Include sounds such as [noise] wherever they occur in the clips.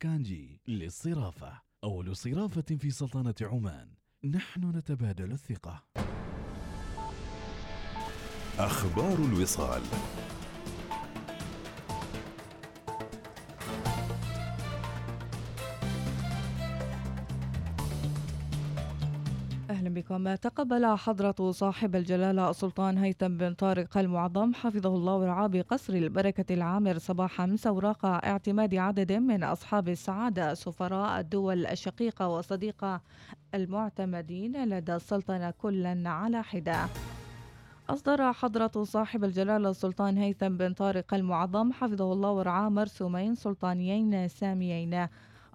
كانجي للصرافة أول صرافة في سلطنة عمان. نحن نتبادل الثقة. أخبار الوصال. بكم تقبل حضرة صاحب الجلالة السلطان هيثم بن طارق المعظم حفظه الله ورعاه بقصر البركة العامر صباحا سوراق اعتماد عدد من أصحاب السعادة سفراء الدول الشقيقة وصديقة المعتمدين لدى السلطنة كلا على حدة. أصدر حضرة صاحب الجلالة السلطان هيثم بن طارق المعظم حفظه الله ورعاه مرسومين سلطانيين ساميين.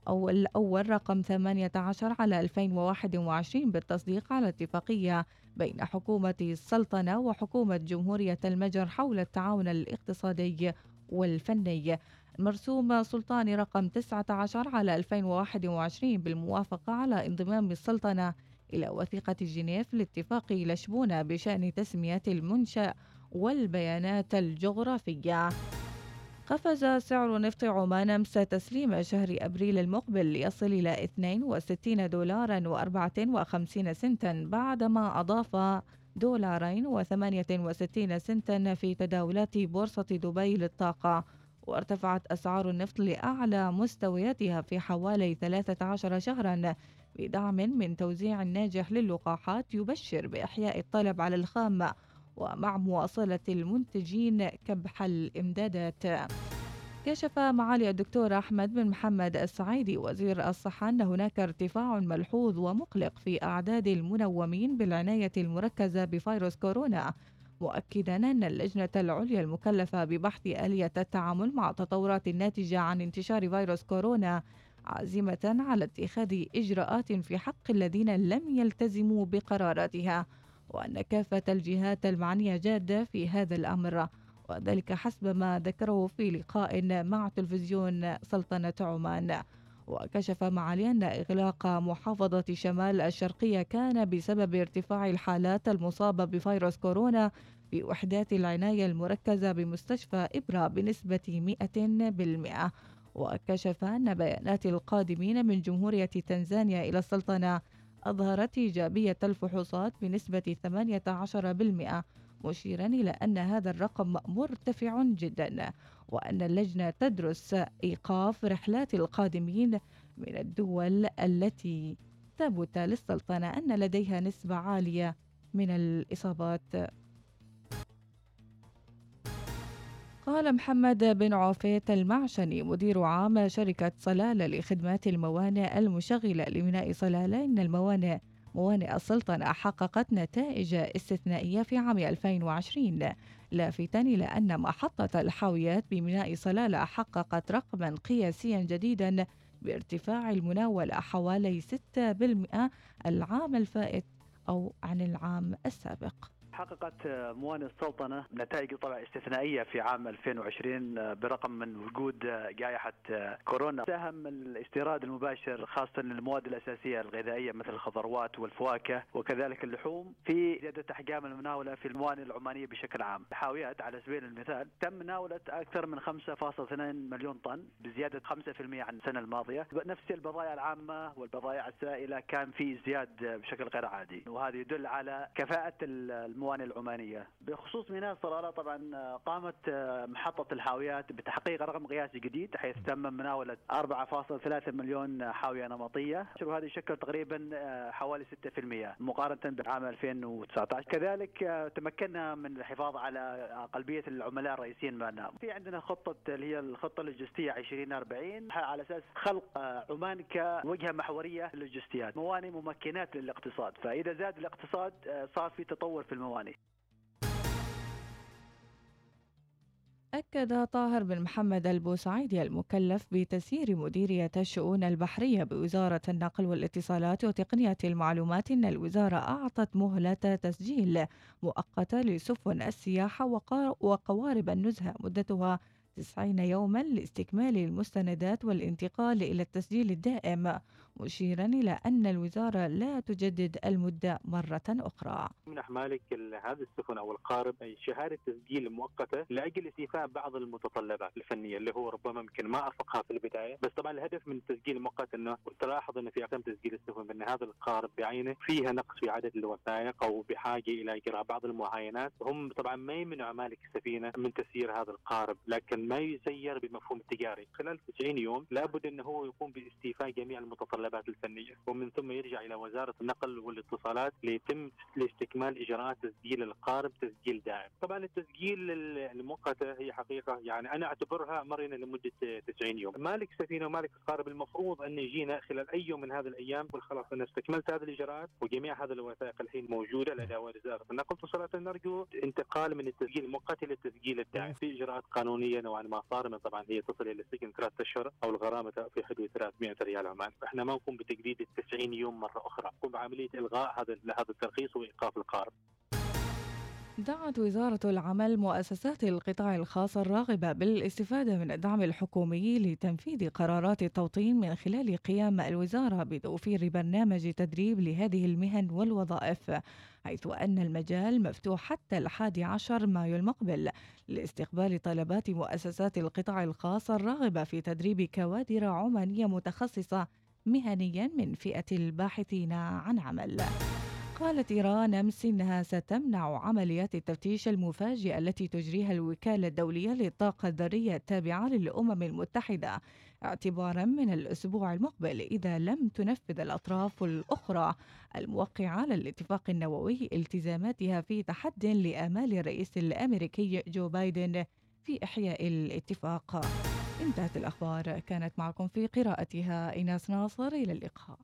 أو الأول رقم 18 على 2021 بالتصديق على اتفاقية بين حكومة السلطنة وحكومة جمهورية المجر حول التعاون الاقتصادي والفني. مرسوم سلطاني رقم 19 على 2021 بالموافقة على انضمام السلطنة إلى وثيقة جنيف لاتفاق لشبونة بشأن تسمية المنشأ والبيانات الجغرافية. قفز سعر نفط عمان أمس تسليم شهر أبريل المقبل ليصل إلى 62 دولارا و54 سنتا بعدما أضاف دولارين و68 سنتا في تداولات بورصة دبي للطاقة وارتفعت أسعار النفط لأعلى مستوياتها في حوالي 13 شهرا بدعم من توزيع ناجح للقاحات يبشر بإحياء الطلب على الخام. ومع مواصلة المنتجين كبح الإمدادات. كشف معالي الدكتور أحمد بن محمد السعيدي وزير الصحة أن هناك ارتفاع ملحوظ ومقلق في أعداد المنومين بالعناية المركزة بفيروس كورونا مؤكدا أن اللجنة العليا المكلفة ببحث آلية التعامل مع التطورات الناتجة عن انتشار فيروس كورونا عازمة على اتخاذ إجراءات في حق الذين لم يلتزموا بقراراتها. وأن كافة الجهات المعنية جادة في هذا الأمر وذلك حسب ما ذكره في لقاء مع تلفزيون سلطنة عمان. وكشف معالي أن إغلاق محافظة شمال الشرقية كان بسبب ارتفاع الحالات المصابة بفيروس كورونا في وحدات العناية المركزة بمستشفى إبرا بنسبة 100% وكشف أن بيانات القادمين من جمهورية تنزانيا إلى السلطنة أظهرت إيجابية الفحوصات بنسبة 18% مشيرا إلى أن هذا الرقم مرتفع جدا وأن اللجنة تدرس إيقاف رحلات القادمين من الدول التي ثبت للسلطنة أن لديها نسبة عالية من الإصابات. قال محمد بن عوفيت المعشني مدير عام شركة صلالة لخدمات الموانئ المشغلة لميناء صلالة. إن الموانئ موانئ السلطنة حققت نتائج استثنائية في عام 2020 لافتا إلى أن محطة الحاويات بميناء صلالة حققت رقما قياسيا جديدا بارتفاع المناولة حوالي 6% العام الفائت أو عن العام السابق. حققت موانئ السلطنة نتائج طبعا استثنائية في عام 2020 برقم من وجود جائحة كورونا. ساهم الاستيراد المباشر خاصة للمواد الأساسية الغذائية مثل الخضروات والفواكه وكذلك اللحوم في زيادة أحجام المناولة في الموانئ العمانية بشكل عام. الحاويات على سبيل المثال تم مناولة أكثر من 5.2 مليون طن بزيادة 5% عن السنة الماضية. نفس البضائع العامة والبضائع السائلة كان في ازدياد بشكل غير عادي. وهذا يدل على كفاءة الموانئ الموانئ العمانية. بخصوص ميناء صلاله طبعا آه، قامت آه، محطة الحاويات بتحقيق رقم قياسي جديد حيث تم مناولة 4.3 مليون حاوية نمطية. وهذا يشكل تقريبا آه، حوالي 6% مقارنة بعام 2019 كذلك تمكنا من الحفاظ على قلبية العملاء الرئيسيين معنا في عندنا خطة اللي هي الخطة اللوجستية 2040 على أساس خلق عمان كوجهة محورية للوجستيات. موانئ ممكنات للاقتصاد. فإذا زاد الاقتصاد صار في تطور في الموانئ. الموانئ أكد طاهر بن محمد البوسعيدي المكلف بتسيير مديرية الشؤون البحرية بوزارة النقل والاتصالات وتقنية المعلومات أن الوزارة أعطت مهلة تسجيل مؤقتة لسفن السياحة وقوارب النزهة مدتها 90 يوما لاستكمال المستندات والانتقال إلى التسجيل الدائم. مشيرا إلى أن الوزارة لا تجدد المدة مرة أخرى. منح مالك هذه السفن أو القارب شهاده تسجيل مؤقتة لأجل استيفاء بعض المتطلبات الفنية اللي هو ربما يمكن ما أفقها في البداية. بس طبعا الهدف من التسجيل المؤقت إنه تلاحظ إنه في أقسام تسجيل السفن بأن هذا القارب بعينه فيها نقص في عدد الوثائق أو بحاجة إلى إجراء بعض المعاينات. هم طبعا ما يمنع مالك السفينة من تسيير هذا القارب لكن ما يسير بمفهوم التجاري. خلال 90 يوم لابد إنه هو يقوم باستيفاء جميع المتطلبات. الفنية. ومن ثم يرجع إلى وزارة النقل والاتصالات ليتم لاستكمال إجراءات تسجيل القارب تسجيل دائم. طبعا التسجيل المؤقتة هي حقيقة يعني أنا أعتبرها مرنة لمدة 90 يوم. مالك السفينه ومالك القارب المفروض أن يجينا خلال أي يوم من هذه الأيام. يقول خلاص أنا استكملت هذه الإجراءات وجميع هذه الوثائق الحين موجودة لدى وزارة النقل والاتصالات. نرجو انتقال من التسجيل المؤقت إلى التسجيل الدائم. في إجراءات قانونية نوعا ما صارمة. طبعا هي تصل إلى السجن ثلاثة أشهر أو الغرامة في حدود 300 ريال عمان. إحنا ما نقوم بتجديد ال 90 يوم مرة أخرى. نقوم بعملية إلغاء هذا هذا الترخيص وإيقاف القارب دعت وزارة العمل مؤسسات القطاع الخاص الراغبة بالاستفادة من الدعم الحكومي لتنفيذ قرارات التوطين من خلال قيام الوزارة بتوفير برنامج تدريب لهذه المهن والوظائف حيث أن المجال مفتوح حتى الحادي عشر مايو المقبل لاستقبال طلبات مؤسسات القطاع الخاص الراغبة في تدريب كوادر عمانية متخصصة مهنيا من فئة الباحثين عن عمل. قالت إيران أمس إنها ستمنع عمليات التفتيش المفاجئة التي تجريها الوكالة الدولية للطاقة الذرية التابعة للأمم المتحدة اعتبارا من الأسبوع المقبل إذا لم تنفذ الأطراف الأخرى الموقعة على الاتفاق النووي التزاماتها في تحد لآمال الرئيس الأمريكي جو بايدن في إحياء الاتفاق انتهت الأخبار. كانت معكم في قراءتها إناس ناصر إلى اللقاء.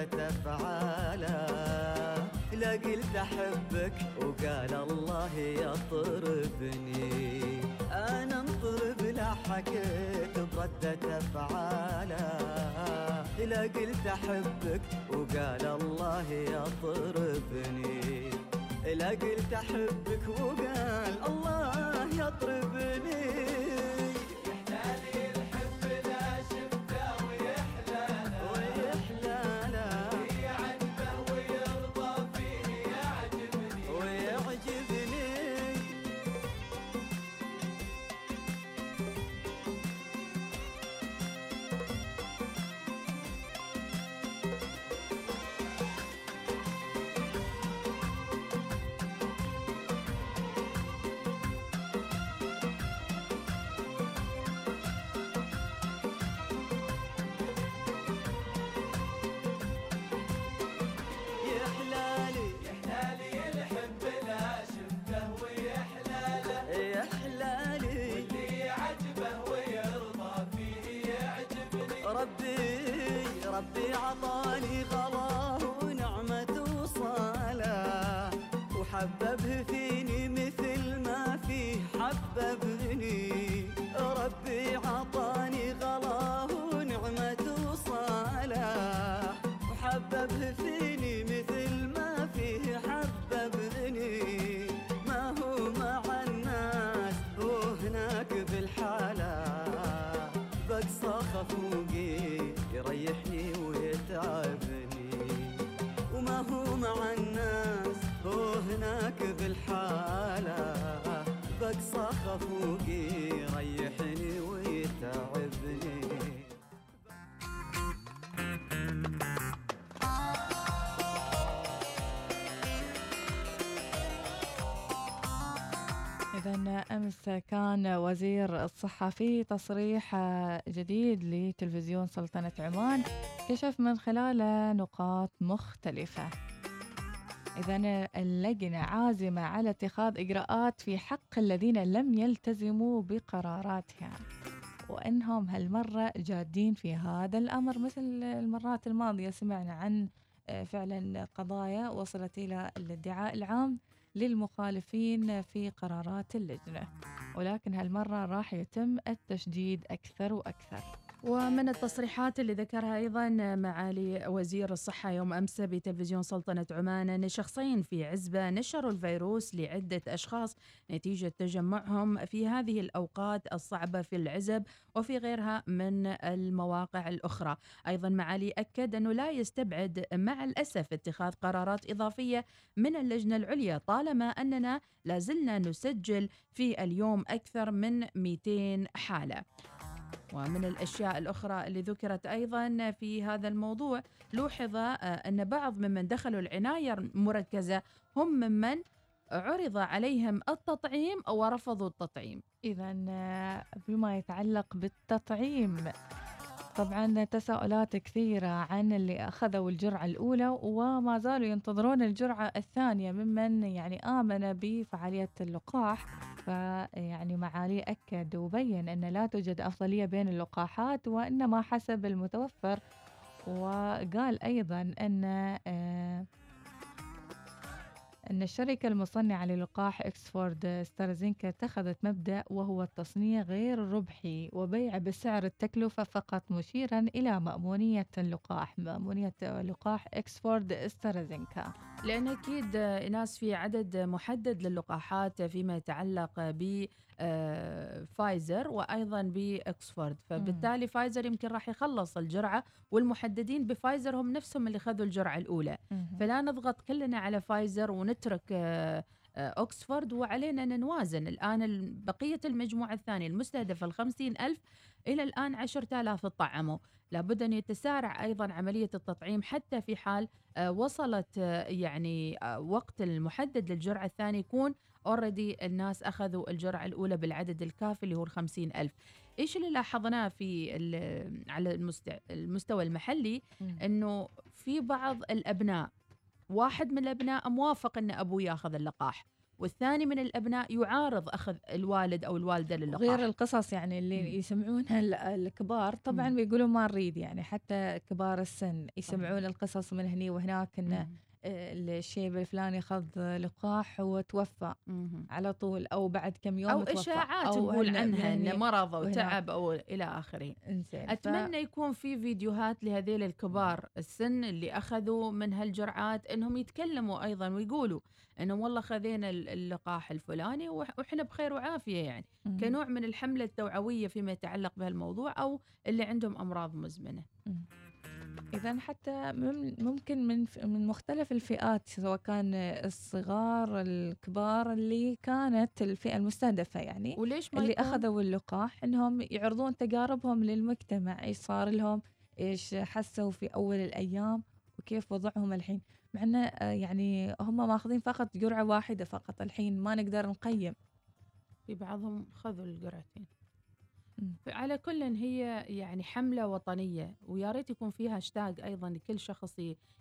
بردة أفعاله لا قلت أحبك وقال الله يطربني. أنا انطرب لا حكيت بردة أفعاله لا قلت أحبك وقال الله يطربني. لا قلت أحبك عطاني غلاه ونعمة وصال خفوقي ريحني إذا أمس كان وزير الصحة في تصريح جديد لتلفزيون سلطنة عمان كشف من خلاله نقاط مختلفة. إذا اللجنة عازمة على اتخاذ إجراءات في حق الذين لم يلتزموا بقراراتها وأنهم هالمرة جادين في هذا الأمر مثل المرات الماضية سمعنا عن آه، فعلا قضايا وصلت إلى الادعاء العام للمخالفين في قرارات اللجنة ولكن هالمرة راح يتم التشديد أكثر وأكثر. ومن التصريحات اللي ذكرها أيضا معالي وزير الصحة يوم أمس بتلفزيون سلطنة عمان أن شخصين في عزبة نشروا الفيروس لعدة أشخاص نتيجة تجمعهم في هذه الأوقات الصعبة في العزب وفي غيرها من المواقع الأخرى، أيضا معالي أكد أنه لا يستبعد مع الأسف اتخاذ قرارات إضافية من اللجنة العليا طالما أننا لازلنا نسجل في اليوم أكثر من 200 حالة. ومن الأشياء الأخرى اللي ذكرت أيضا في هذا الموضوع لوحظ آه، أن بعض ممن دخلوا العناية المركزة هم ممن عرض عليهم التطعيم ورفضوا التطعيم. إذا بما يتعلق بالتطعيم. طبعا تساؤلات كثيرة عن اللي أخذوا الجرعة الأولى وما زالوا ينتظرون الجرعة الثانية ممن يعني آمن بفعالية اللقاح. فيعني معالي أكد وبين أن لا توجد أفضلية بين اللقاحات وإنما حسب المتوفر. وقال أيضا أن آه أن الشركة المصنعة للقاح إكسفورد أسترازينيكا اتخذت مبدأ وهو التصنيع غير الربحي وبيع بسعر التكلفة فقط مشيرا إلى مأمونية اللقاح مأمونية لقاح إكسفورد أسترازينيكا. لأن أكيد ناس في عدد محدد للقاحات فيما يتعلق ب فايزر وأيضا بإكسفورد. فبالتالي فايزر يمكن راح يخلص الجرعة والمحددين بفايزر هم نفسهم اللي خذوا الجرعة الأولى. فلا نضغط كلنا على فايزر ونترك آه، آه، أوكسفورد وعلينا نوازن الآن بقية المجموعة الثانية المستهدفة الخمسين ألف إلى الآن عشرة آلاف طعموا. لابد أن يتسارع أيضا عملية التطعيم حتى في حال وصلت يعني وقت المحدد للجرعة الثانية يكون already الناس أخذوا الجرعة الأولى بالعدد الكافي اللي هو ال ألف. إيش اللي لاحظناه في على المستوى المحلي؟ إنه في بعض الأبناء واحد من الأبناء موافق إن أبوه ياخذ اللقاح والثاني من الأبناء يعارض أخذ الوالد أو الوالدة للقاح. غير القصص يعني اللي مم. يسمعونها الكبار طبعا. بيقولوا ما نريد يعني حتى كبار السن يسمعون القصص من هني وهناك إنه الشيب الفلاني خذ لقاح وتوفى على طول أو بعد كم يوم أو إشاعات نقول عنها إنه مرض أو تعب أو إلى آخره. اتمنى ف... يكون في فيديوهات لهذيل الكبار السن اللي أخذوا من هالجرعات إنهم يتكلموا أيضا ويقولوا إنه والله خذينا اللقاح الفلاني وإحنا بخير وعافية يعني. مم. كنوع من الحملة التوعوية فيما يتعلق بهالموضوع أو اللي عندهم أمراض مزمنة. مم. إذا حتى ممكن من من مختلف الفئات سواء كان الصغار الكبار اللي كانت الفئة المستهدفة يعني وليش ما اللي يكون؟ أخذوا اللقاح إنهم يعرضون تجاربهم للمجتمع إيش صار لهم إيش حسوا في أول الأيام وكيف وضعهم الحين. مع أنه يعني هم ماخذين فقط جرعة واحدة فقط الحين ما نقدر نقيم. في بعضهم خذوا الجرعتين. على كل هي يعني حملة وطنية ويا ريت يكون فيها هاشتاج أيضا لكل شخص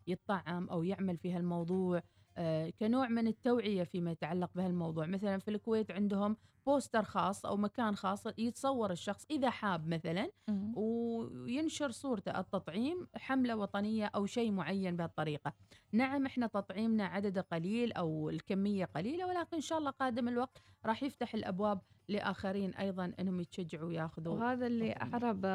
يطعم أو يعمل في هالموضوع آه، كنوع من التوعية فيما يتعلق بهالموضوع. مثلا في الكويت عندهم poster خاص أو مكان خاص يتصور الشخص إذا حاب مثلا وينشر صورته التطعيم حملة وطنية أو شيء معين بهالطريقة. نعم إحنا تطعيمنا عدد قليل أو الكمية قليلة ولكن إن شاء الله قادم الوقت راح يفتح الأبواب لآخرين أيضا أنهم يتشجعوا ويأخذوا وهذا اللي أعرب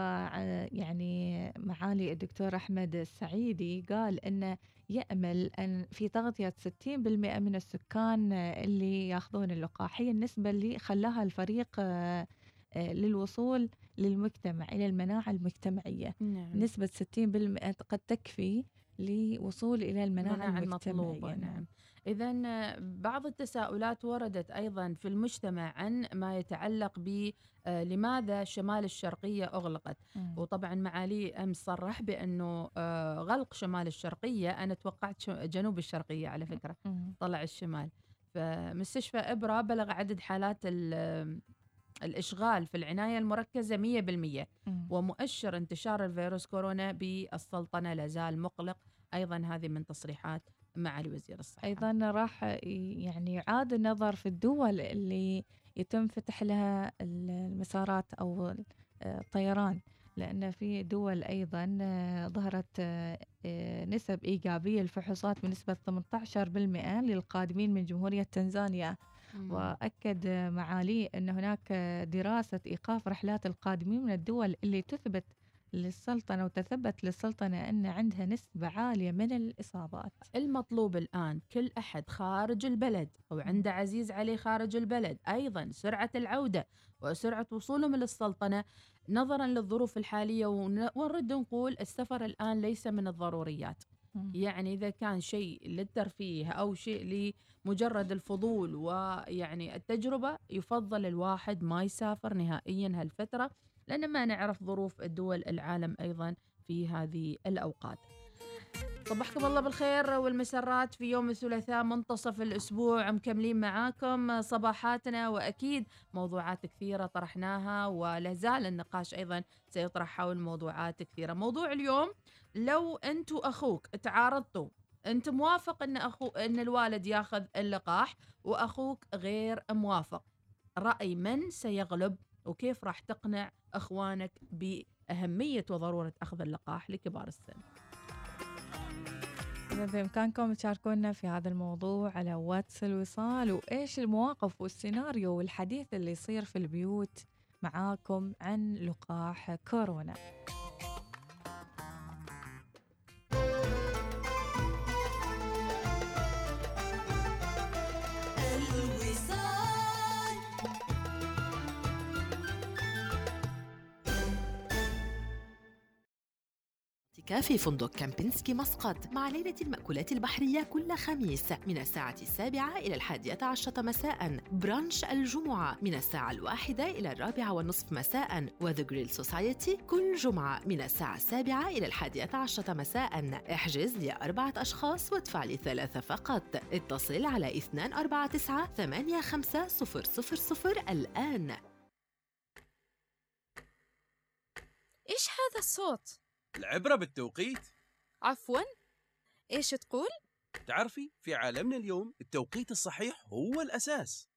يعني معالي الدكتور أحمد السعيدي قال أنه يأمل أن في تغطية 60% من السكان اللي يأخذون اللقاح هي النسبة اللي خلاها الفريق آه، آه، للوصول للمجتمع إلى المناعة المجتمعية نعم. نسبة 60% قد تكفي لوصول إلى المناعة, المطلوبة نعم. إذا بعض التساؤلات وردت أيضا في المجتمع عن ما يتعلق ب آه، لماذا شمال الشرقية أغلقت مم. وطبعا معالي أمس صرح بأنه آه، غلق شمال الشرقية أنا توقعت جنوب الشرقية على فكرة مم. طلع الشمال فمستشفى إبرة بلغ عدد حالات ال- الإشغال في العناية المركزة 100% مم. ومؤشر انتشار الفيروس كورونا بالسلطنة لازال مقلق. أيضا هذه من تصريحات معالي وزير الصحة. أيضا راح يعني يعاد النظر في الدول اللي يتم فتح لها المسارات أو الطيران. لأن في دول أيضا آه، ظهرت آه، آه، نسب إيجابية للفحوصات بنسبة 18% للقادمين من جمهورية تنزانيا. مم. وأكد معاليه أن هناك دراسة إيقاف رحلات القادمين من الدول اللي تثبت للسلطنة وتثبت للسلطنة أن عندها نسبة عالية من الإصابات. المطلوب الآن كل أحد خارج البلد أو عنده عزيز عليه خارج البلد أيضا سرعة العودة وسرعة وصولهم للسلطنة نظرا للظروف الحالية ون- ونرد نقول السفر الآن ليس من الضروريات. يعني إذا كان شيء للترفيه أو شيء لمجرد الفضول ويعني التجربة يفضل الواحد ما يسافر نهائيا هالفترة لأن ما نعرف ظروف الدول العالم أيضا في هذه الأوقات. صبحكم الله بالخير والمسرات في يوم الثلاثاء منتصف الأسبوع مكملين معاكم صباحاتنا وأكيد موضوعات كثيرة طرحناها ولا زال النقاش أيضا سيطرح حول موضوعات كثيرة. موضوع اليوم لو أنت وأخوك تعارضتوا أنت موافق أن أخو أن الوالد ياخذ اللقاح وأخوك غير موافق رأي من سيغلب وكيف راح تقنع أخوانك بأهمية وضرورة أخذ اللقاح لكبار السن؟ إذا بإمكانكم تشاركونا في هذا الموضوع على واتس الوصال وإيش المواقف والسيناريو والحديث اللي يصير في البيوت معاكم عن لقاح كورونا. في فندق كامبينسكي مسقط مع ليلة المأكولات البحرية كل خميس من الساعة السابعة إلى الحادية عشرة مساء brunch الجمعة من الساعة الواحدة إلى الرابعة والنصف مساء و The Grill Society كل جمعة من الساعة السابعة إلى الحادية عشرة مساء. احجز لأربعة أشخاص وادفع لثلاثة فقط. اتصل على 249 85 000 الآن. إيش هذا الصوت؟ العبرة بالتوقيت. عفواً؟ إيش تقول؟ تعرفي في عالمنا اليوم التوقيت الصحيح هو الأساس.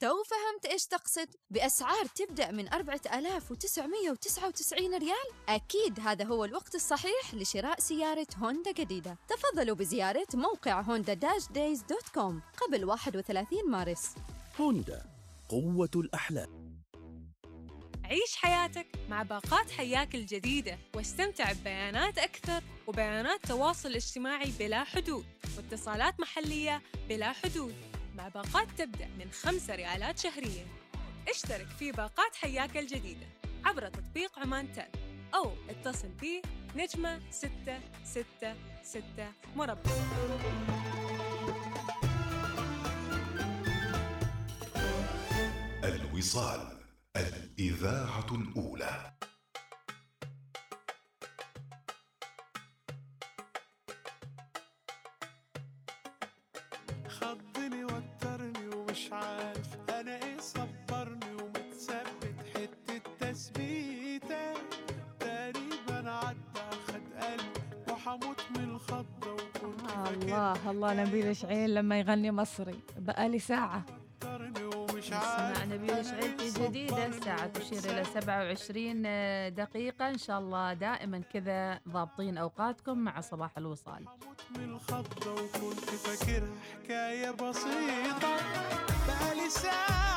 تو فهمت إيش تقصد؟ بأسعار تبدأ من 4999 ريال؟ أكيد هذا هو الوقت الصحيح لشراء سيارة هوندا جديدة. تفضلوا بزيارة موقع هوندا dash days dot com قبل 31 مارس. هوندا قوة الأحلام. عيش حياتك مع باقات حياك الجديدة واستمتع ببيانات أكثر وبيانات تواصل اجتماعي بلا حدود واتصالات محلية بلا حدود. مع باقات تبدأ من خمسة ريالات شهريا. اشترك في باقات حياك الجديدة عبر تطبيق عمان تاب أو اتصل بي نجمة ستة ستة ستة مربع. الوصال. الإذاعة الأولى. خضني وترني ومش عارف. أنا إيه صبرني ومتثبت حتة تثبيتة. تقريبا عدى خد قلبي وحموت من الخضة وكنت الله الله نبيل شعيل لما يغني مصري بقالي ساعة. شعيل في جديدة الساعة تشير إلى 27 دقيقة. إن شاء الله دائما كذا ضابطين أوقاتكم مع صباح الوصال. من الخضة وكنت فاكرها حكاية بسيطة. بقالي ساعة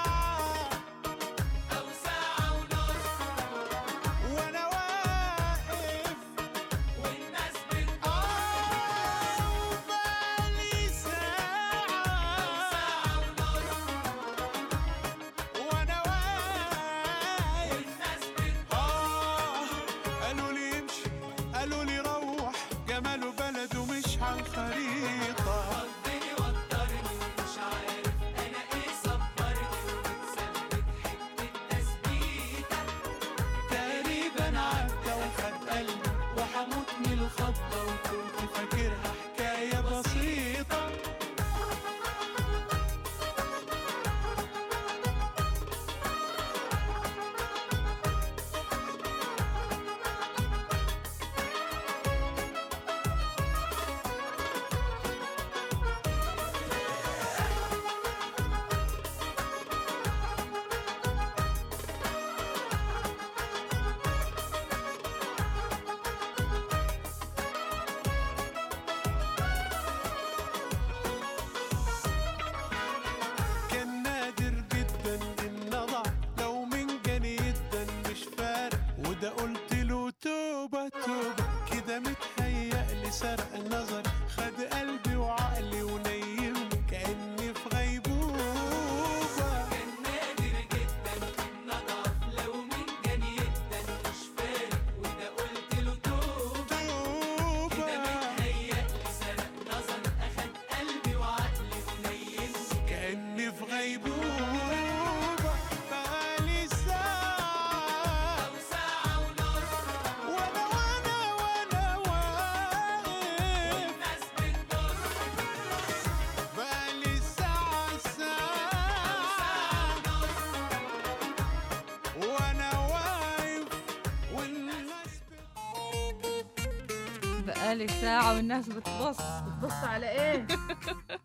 بقالي ساعة والناس بتبص. بتبص على إيه؟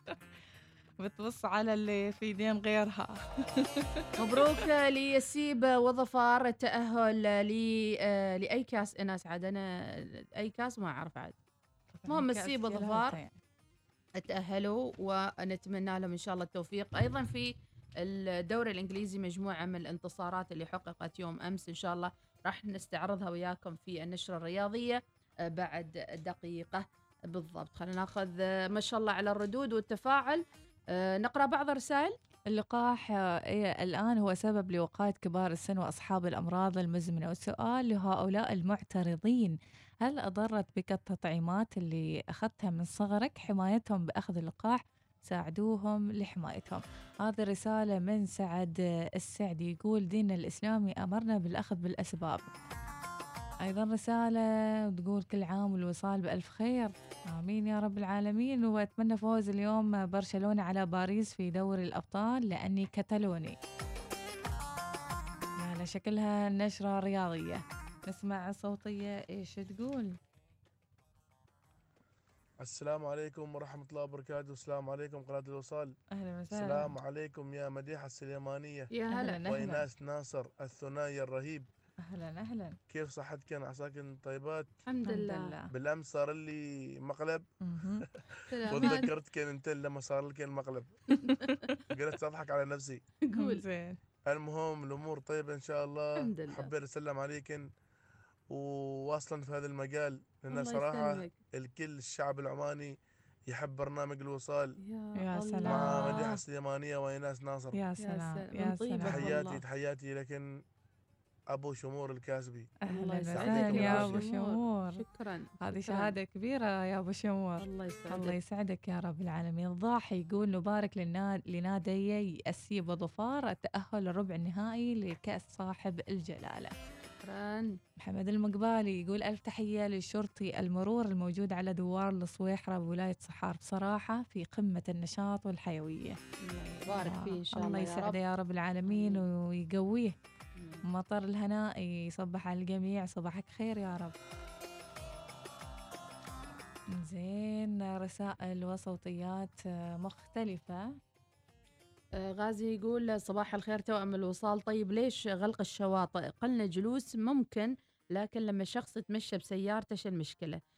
[laughs] بتبص على اللي في إيدين غيرها. [laughs] مبروك ليسيب وظفار التأهل ل آه، لأي كاس. ناس عاد أنا أي كاس ما أعرف عاد. المهم السيب وظفار يعني. تأهلوا ونتمنى لهم إن شاء الله التوفيق. أيضا في الدوري الإنجليزي مجموعة من الانتصارات اللي حققت يوم أمس إن شاء الله. راح نستعرضها وياكم في النشرة الرياضية. بعد دقيقة بالضبط. خلينا ناخذ آه، ما شاء الله على الردود والتفاعل. آه، نقرأ بعض الرسائل. اللقاح آه، إيه، الآن هو سبب لوقاية كبار السن وأصحاب الأمراض المزمنة. والسؤال لهؤلاء المعترضين هل أضرت بك التطعيمات اللي أخذتها من صغرك؟ حمايتهم بأخذ اللقاح ساعدوهم لحمايتهم. هذه رسالة من سعد آه، السعدي يقول ديننا الإسلامي أمرنا بالأخذ بالأسباب. أيضا رسالة تقول كل عام والوصال بألف خير. آمين يا رب العالمين. وأتمنى فوز اليوم برشلونة على باريس في دوري الأبطال لأني كتالوني. على شكلها نشرة رياضية. نسمع صوتية. إيش تقول؟ السلام عليكم ورحمة الله وبركاته. السلام عليكم قناة الوصال. أهلا وسهلا. السلام عليكم يا مديحة السليمانية. يا هلا. وإناس ناصر الثنائي الرهيب. أهلا أهلا. كيف صحتكن عساكن طيبات؟ الحمد لله. بالأمس صار لي مقلب. [laughs] وتذكرت كان انت لما صار لك المقلب [laughs] قلت أضحك على نفسي. قول. زين. المهم الأمور طيبة إن شاء الله. الحمد لله. حبيت أسلم عليكن وأصلا في هذا المجال. لأن الله صراحة يسلمك. الكل الشعب العماني يحب برنامج الوصال. يا. سلام. مع مديحة السليمانية وإناس ناصر. يا سلام. يا سلام. والله. تحياتي تحياتي لكن أبو شمور الكاسبي. الله يسعدك. وسهلا يا أبو شمور. شكرا. هذه شكراً. شهادة كبيرة يا أبو شمور. الله يسعدك. الله يسعدك يا رب العالمين. ضاحي يقول نبارك. لنادي السيب وظفار التأهل للربع النهائي لكأس صاحب الجلالة. شكرا. محمد المقبالي يقول ألف تحية للشرطي المرور الموجود على دوار الصويحرة بولاية صحار بصراحة في قمة النشاط والحيوية. الله يبارك فيه إن شاء الله الله يا يسعده رب. يا رب العالمين ويقويه. مطر الهناء يصبح على الجميع صباحك خير يا رب. زين رسائل وصوتيات آه، مختلفة. آه، غازي يقول صباح الخير توأم الوصال. طيب ليش غلق الشواطئ؟ قلنا جلوس ممكن لكن لما شخص يتمشى بسيارته إيش المشكلة؟ ال-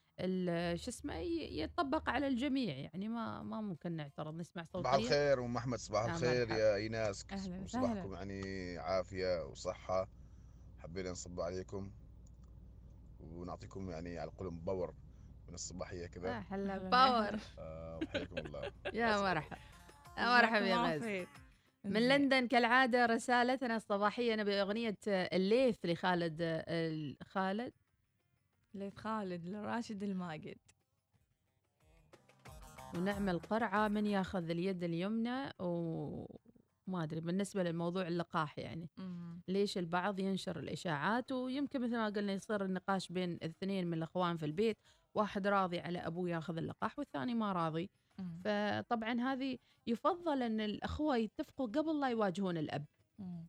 شو اسمه يطبق على الجميع يعني ما ما ممكن نعترض نسمع صباح صوتية. الخير أم أحمد صباح يا الخير. يا إيناس وسهلاً. يعني عافية وصحة. حبينا نصب عليكم ونعطيكم يعني على قولهم باور من الصباحية آه، كذا حلا أهلاً باور. آه وحياكم الله. [laughs] يا مرحبا. يا مرحبا يا خير. من. لندن كالعادة رسالتنا الصباحية نبي أغنية آه، الليث لخالد آه، ال- خالد. ليث خالد لراشد الماجد ونعمل قرعة من ياخذ اليد اليمنى وما أدري بالنسبة للموضوع اللقاح يعني مم. ليش البعض ينشر الإشاعات ويمكن مثل ما قلنا يصير النقاش بين الاثنين من الأخوان في البيت واحد راضي على أبوه ياخذ اللقاح والثاني ما راضي مم. فطبعا هذه يفضل أن الأخوة يتفقوا قبل لا يواجهون الأب.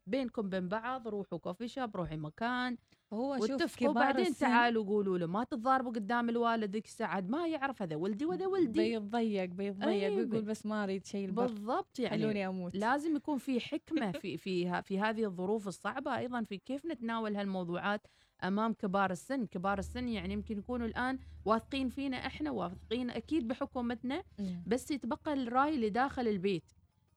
بينكم بين بعض روحوا كوفي شوب روحي مكان. هو شوف واتفقوا كبار بعدين السن. تعالوا قولوا له ما تتضاربوا قدام الوالد ذيك الساعة ما يعرف هذا. ولدي وهذا ولدي. بيتضيق بيتضيق أي ويقول بس ما أريد شيء بالضبط يعني خلوني أموت. لازم يكون في حكمة [laughs] في في في هذه الظروف الصعبة أيضا في كيف نتناول هالموضوعات أمام كبار السن. كبار السن يعني يمكن يكونوا الآن واثقين فينا إحنا واثقين أكيد بحكومتنا. بس يتبقى الرأي اللي داخل البيت.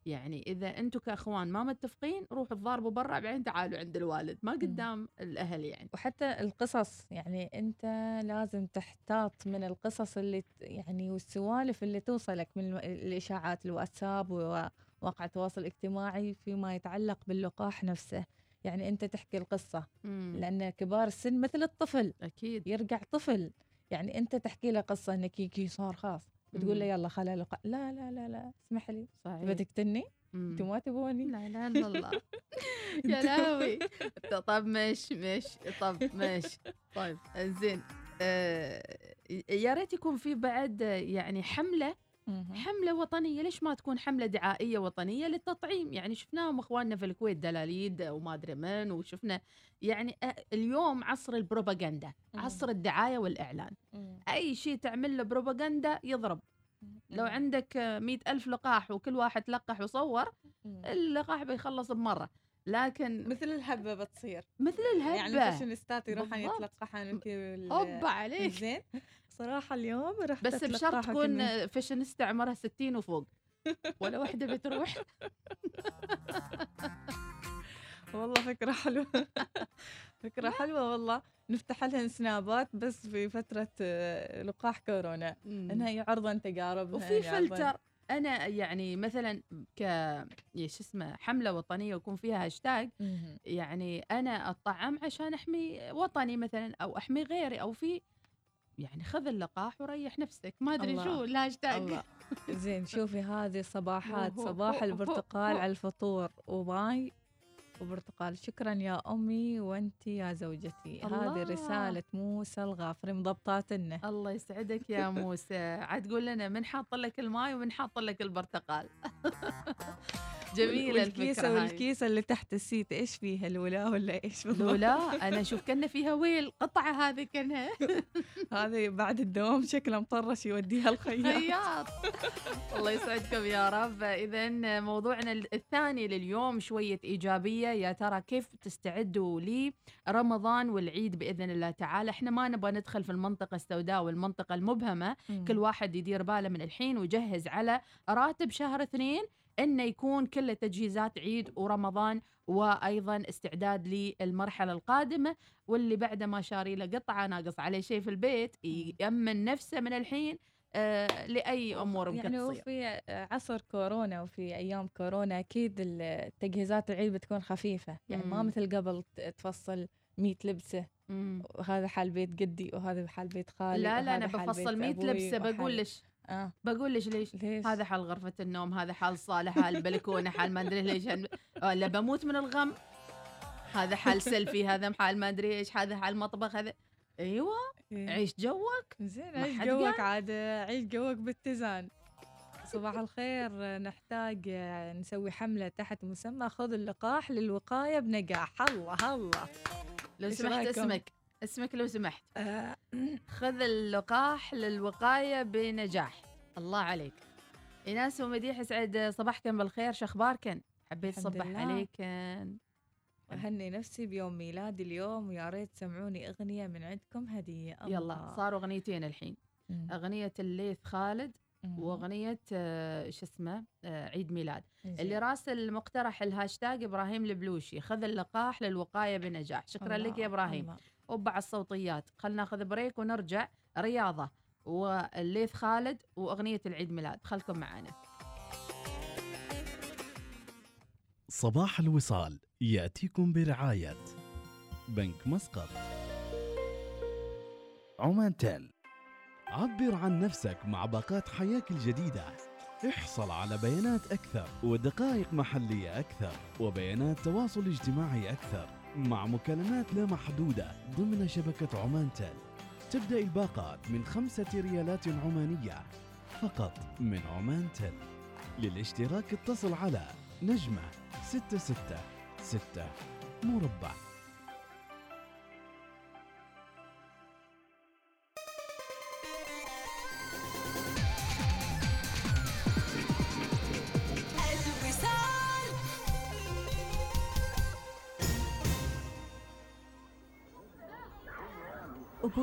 يعني إذا أنتم كأخوان ما متفقين روحوا تضاربوا برا بعدين تعالوا عند الوالد. ما قدام الأهل يعني. وحتى القصص يعني أنت لازم تحتاط من القصص اللي يعني والسوالف اللي توصلك من الإشاعات الواتساب وواقع التواصل الاجتماعي فيما يتعلق باللقاح نفسه. يعني أنت تحكي القصة. مم. لأن كبار السن مثل الطفل. أكيد. يرجع طفل. يعني أنت تحكي له قصة إنك يجي صار خاص بتقول له مم. يلا خلا لقاء. لا لا لا لا. اسمح لي. صحيح. تبى تقتلني مم. أنتوا ما تبوني. لا لا لا الله [laughs] يا لهوي. [laughs] طب ماشي ماشي. طب ماشي. طيب زين. آه يا ريت يكون في بعد يعني حملة حملة وطنية. ليش ما تكون حملة دعائية وطنية للتطعيم؟ يعني شفناهم اخواننا في الكويت دلاليد وما أدري من وشفنا يعني اليوم عصر البروباغندا عصر الدعاية والإعلان. أي شيء تعمل له بروباغندا يضرب. لو عندك آه، مئة ألف لقاح وكل واحد لقح وصور اللقاح بيخلص بمرة. لكن مثل الهبة بتصير. مثل الهبة. يعني الفاشينيستات يروحون بالضبط. يتلقحون كل هوبا عليك. زين. [laughs] صراحة اليوم رحت بس بشرط تكون. فاشينيستا عمرها 60 وفوق. ولا واحدة بتروح. [laughs] والله فكرة حلوة. فكرة حلوة والله. نفتح لها سنابات بس في فترة آه، لقاح كورونا. إنها يعرضن تجاربها وفي فلتر. أنا يعني مثلا ك إيش اسمه حملة وطنية ويكون فيها هاشتاج. يعني أنا أطعم عشان أحمي وطني مثلا أو أحمي غيري أو في يعني خذ اللقاح وريح نفسك ما أدري. شو الهاشتاج. زين شوفي هذه صباحات صباح البرتقال على الفطور. وماي وبرتقال. شكرا يا أمي وانت يا زوجتي. هذه. رسالة موسى الغافري مضبطات لنا الله يسعدك يا [laughs] موسى. عاد تقول لنا من حاط لك الماي ومن حاط لك البرتقال؟ [laughs] جميلة والكيسه الفكرة هاي. والكيسة اللي تحت ال seat إيش فيها الولا ولا إيش بالضبط؟ لولا [laughs] أنا أشوف كنا فيها ويل. قطعة هذه كأنها. [laughs] هذه بعد الدوام شكله مطرش يوديها الخياط. خياط [laughs] الله يسعدكم يا رب. اذا موضوعنا الثاني لليوم شوية إيجابية. يا ترى كيف تستعدوا لرمضان والعيد بإذن الله تعالى؟ إحنا ما نبغى ندخل في المنطقة السوداء والمنطقة المبهمة. مم. كل واحد يدير باله من الحين ويجهز على راتب شهر اثنين. انه يكون كله تجهيزات عيد ورمضان وأيضا استعداد للمرحلة القادمة واللي بعده ما شاري له قطعة ناقص عليه شيء في البيت يأمن نفسه من الحين آه لأي أمور ممكن يعني تصير في عصر كورونا وفي أيام كورونا أكيد التجهيزات العيد بتكون خفيفة يعني ما مم. مثل قبل تفصل 100 لبسة مم. وهذا حال بيت جدي وهذا حال بيت خالي لا لا أنا بفصل بيت 100 أبوي لبسة بقول وحال- آه. بقول ليش؟ ليش؟ ليش هذا حال غرفة النوم هذا حال الصاله حال البلكونه حال ما أدري ليش هن- آه، لا بموت من الغم. هذا حال سيلفي هذا حال ما أدري إيش هذا حال مطبخ هذا أيوه. إيه. عيش جوك. زين عيش جوك. عاد عيش جوك باتزان. صباح الخير نحتاج نسوي حملة تحت مسمى خذ اللقاح للوقاية بنجاح. الله الله. لو إيش سمحت؟ اسمك. اسمك لو سمحت. آه، خذ اللقاح للوقاية بنجاح. الله عليك. إيناس ومديح يسعد صباحكم بالخير. شخباركن حبيت صبح. عليكن. أهني نفسي بيوم ميلادي اليوم ويا ريت تسمعوني أغنية من عندكم هدية. يلا الله. صاروا أغنيتين الحين. أغنية الليث خالد. وأغنية آه، شو اسمه آه، عيد ميلاد. زين. اللي راسل مقترح الهاشتاج إبراهيم البلوشي. خذ اللقاح للوقاية بنجاح. شكرا لك يا الله، إبراهيم. الله. وبع الصوتيات. خلنا ناخذ break ونرجع. رياضة والليث خالد وأغنية العيد ميلاد. خلكم معنا صباح الوصال. يأتيكم برعاية بنك مسقط. عمان تيل. عبر عن نفسك مع باقات حياك الجديدة. احصل على بيانات أكثر ودقائق محلية أكثر وبيانات تواصل اجتماعي أكثر. مع مكالمات لا محدودة ضمن شبكة عمان تيل تبدأ الباقات من خمسة ريالات عمانية فقط من عمان تيل للاشتراك اتصل على نجمة ستة ستة ستة مربع.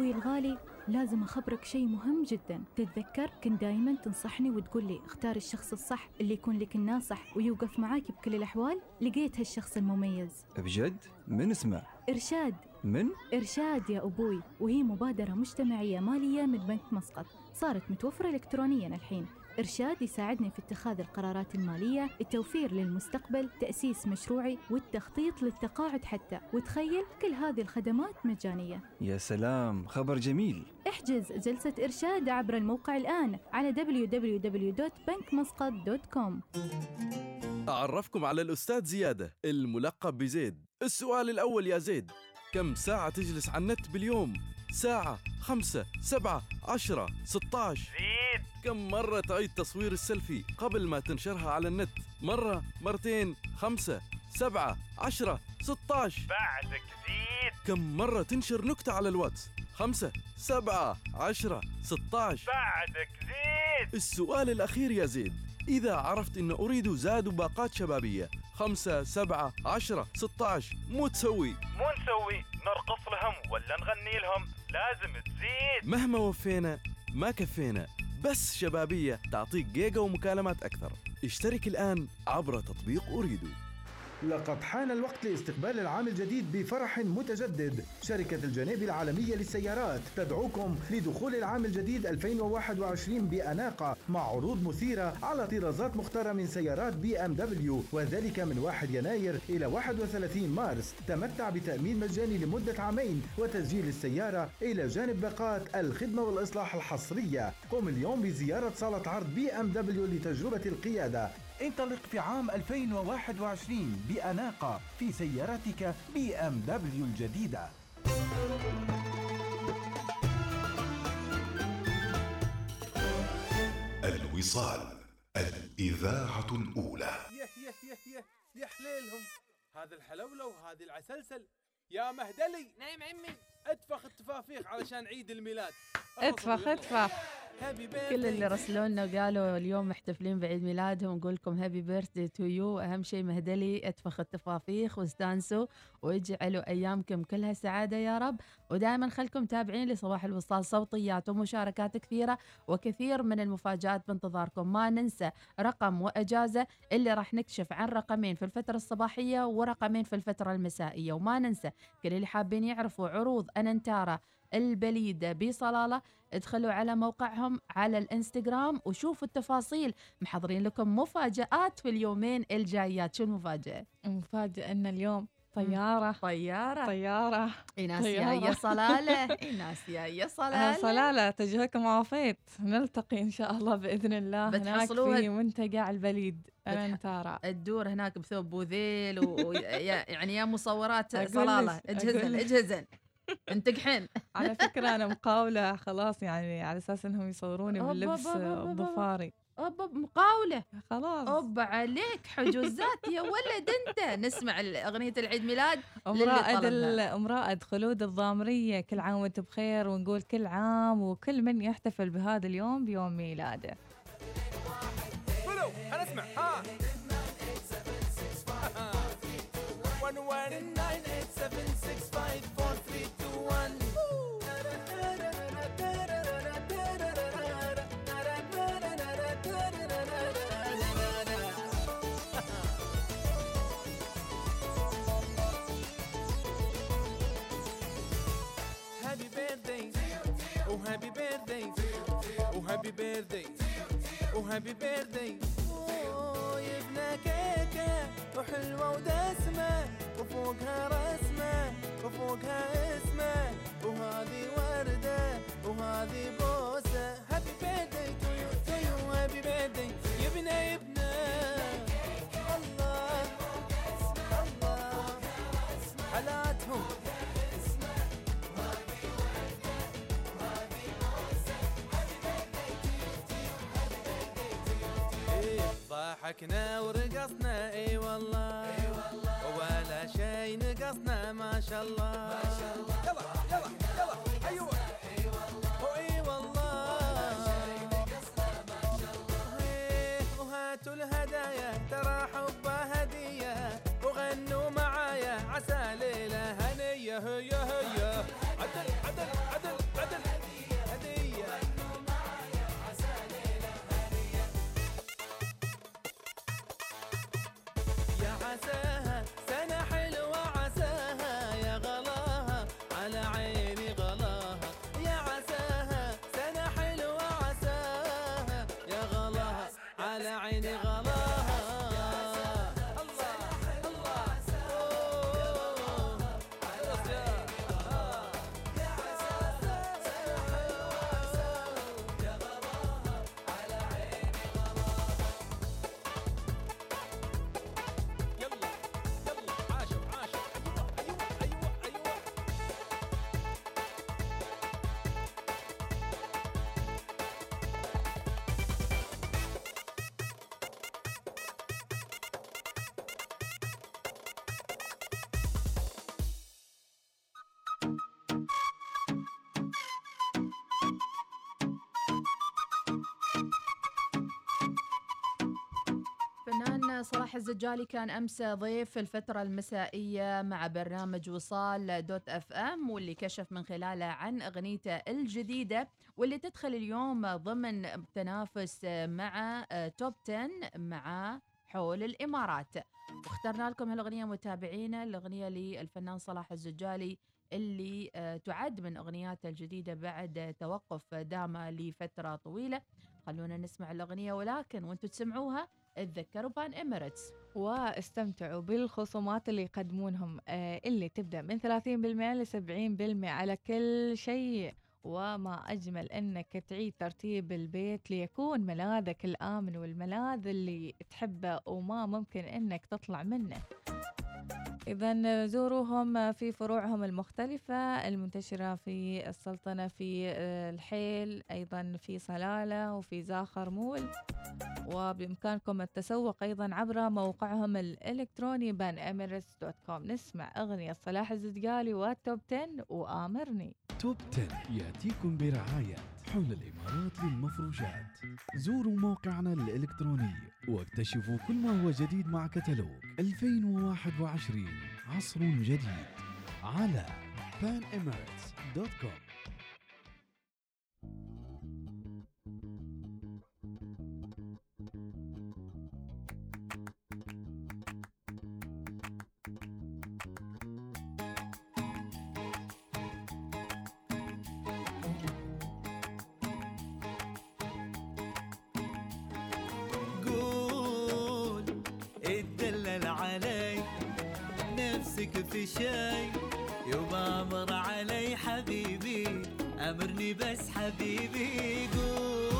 أبوي الغالي لازم أخبرك شيء مهم جدا تتذكر كنت دايما تنصحني وتقول لي اختار الشخص الصح اللي يكون لك الناصح ويوقف معاك بكل الأحوال لقيت هالشخص المميز بجد؟ من اسمه؟ إرشاد من؟ إرشاد يا أبوي وهي مبادرة مجتمعية مالية من بنك مسقط صارت متوفرة إلكترونيا الحين إرشاد يساعدني في اتخاذ القرارات المالية التوفير للمستقبل تأسيس مشروعي والتخطيط للتقاعد حتى. وتخيل كل هذه الخدمات مجانية. يا سلام خبر جميل. احجز جلسة إرشاد عبر الموقع الآن على www.bankmuscat.com أعرفكم على الأستاذ زيادة الملقب بزيد. السؤال الأول يا زيد كم ساعة تجلس على النت باليوم؟ ساعة خمسة سبعة عشرة ستة عشر زيد كم مرة تعيد تصوير السيلفي قبل ما تنشرها على النت؟ مرة مرتين خمسة سبعة عشرة ستة عشر بعدك زيد كم مرة تنشر نكتة على الواتس؟ خمسة سبعة عشرة ستة عشر بعدك زيد السؤال الأخير يا زيد. إذا عرفت أن أريدو زاد باقات شبابية. خمسة سبعة عشرة ستة عشر مو تسوي. مو نسوي. نرقص لهم ولا نغني لهم. لازم تزيد. مهما وفينا ما كفينا. بس شبابية تعطيك جيجا ومكالمات أكثر. اشترك الآن عبر تطبيق أريدو. لقد حان الوقت لاستقبال العام الجديد بفرح متجدد. شركة الجنيبي العالمية للسيارات تدعوكم لدخول العام الجديد 2021 بأناقة مع عروض مثيرة على طرازات مختارة من سيارات بي إم دبليو وذلك من 1 يناير إلى 31 مارس. تمتع بتأمين مجاني لمدة عامين وتسجيل السيارة إلى جانب باقات الخدمة والإصلاح الحصرية. قم اليوم بزيارة صالة عرض بي إم دبليو لتجربة القيادة. انطلق في عام 2021 بأناقة في سيارتك بي إم دبليو الجديدة. الوصال الإذاعة الأولى. يه يه يه يه يا حليلهم. هذا الحلولة وهذه العسلسل. يا مهدلي. نعم عمي. اتفخ التفافيخ علشان عيد الميلاد. اتفخ اتفخ كل اللي رسلوا لنا وقالوا اليوم محتفلين بعيد ميلادهم نقول لكم happy birthday to you أهم شيء مهدلي اتفخ التفافيخ واستانسوا واجعلوا أيامكم كلها سعادة يا رب. ودائما خلكم تابعين لصباح الوصال صوتيات ومشاركات كثيرة وكثير من المفاجآت بانتظاركم. ما ننسى رقم وإجازة اللي راح نكشف عن رقمين في الفترة الصباحية ورقمين في الفترة المسائية. وما ننسى كل اللي حابين يعرفوا عروض أننتارا البليدة بصلالة. ادخلوا على موقعهم على الإنستغرام وشوفوا التفاصيل. محضرين لكم مفاجآت في اليومين الجايات شو المفاجأة؟ المفاجأة أن اليوم طيارة. طيارة. طيارة. إيناس. يا صلالة. [laughs] إيناس يا صلالة. صلالة. توجهكم عافيت نلتقي إن شاء الله بإذن الله. هناك في منتجع البليد. أنتارا تدور هناك بثوب بوذيل و- ويا- يعني يا مصورات [laughs] صلالة. لك- اجهزن. اجهزن [laughs] انتقحين. على فكرة أنا مقاولة خلاص يعني على أساس إنهم يصوروني باللبس. الضفاري أوبا مقاولة. خلاص. أوبا عليك حجوزات يا ولد أنت. [laughs] نسمع أغنية العيد ميلاد أم رائد أم رائد خلود الضامرية كل عام وأنت بخير ونقول كل عام وكل من يحتفل بهذا اليوم بيوم ميلاده. و happy birthday و happy birthday جبنا كيكة وحلوة ودسمة وفوقها رسمة. وفوقها اسمة. وهذه وردة. وهذه بوسة. happy birthday to you to you happy birthday ضحكنا ورقصنا إي والله. اي والله ولا شيء نقصنا ما شاء الله. ما شاء الله يلا يلا يلا. أيوه. إي والله. اي والله وهاتوا الهدايا ترى حبه هدية. وغنوا معايا عسى ليلة هنية هيا هيا. فنان صلاح الزجالي كان أمس ضيف الفترة المسائية مع برنامج وصال دوت أف أم واللي كشف من خلاله عن أغنيته الجديدة واللي تدخل اليوم ضمن تنافس مع توب 10 مع حول الإمارات. واخترنا لكم هالأغنية متابعينا الأغنية للفنان صلاح الزجالي اللي آه، تعد من أغنياته الجديدة بعد توقف دام لفترة طويلة. خلونا نسمع الأغنية ولكن وأنتم تسمعوها اتذكروا بان اميريتس واستمتعوا بالخصومات اللي يقدمونهم آه، اللي تبدأ من 30% ل 70% على كل شيء. وما أجمل أنك تعيد ترتيب البيت ليكون ملاذك الآمن والملاذ اللي تحبه وما ممكن أنك تطلع منه. إذا زوروهم في فروعهم المختلفة المنتشرة في السلطنة في آه، الحيل أيضا في صلالة وفي زاخر مول. وبإمكانكم التسوق أيضا عبر موقعهم الإلكتروني بان dot com. نسمع أغنية صلاح الزدقالي وال top 10 وآمرني. top 10 يأتيكم برعاية حول الإمارات للمفروشات. زوروا موقعنا الإلكتروني واكتشفوا كل ما هو جديد مع كتالوج 2021 عصر جديد على panemirates.com في شي يبا أمر علي حبيبي أمرني بس حبيبي قول.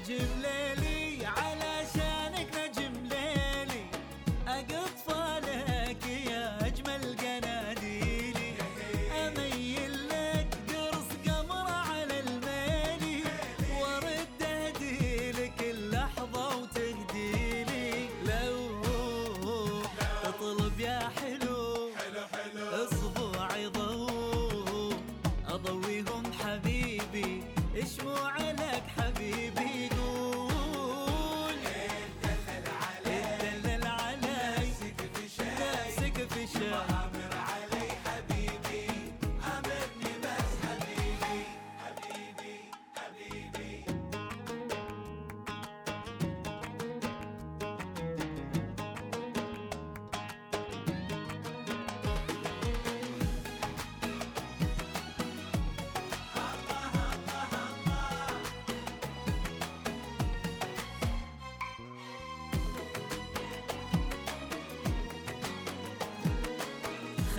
نجم ليلي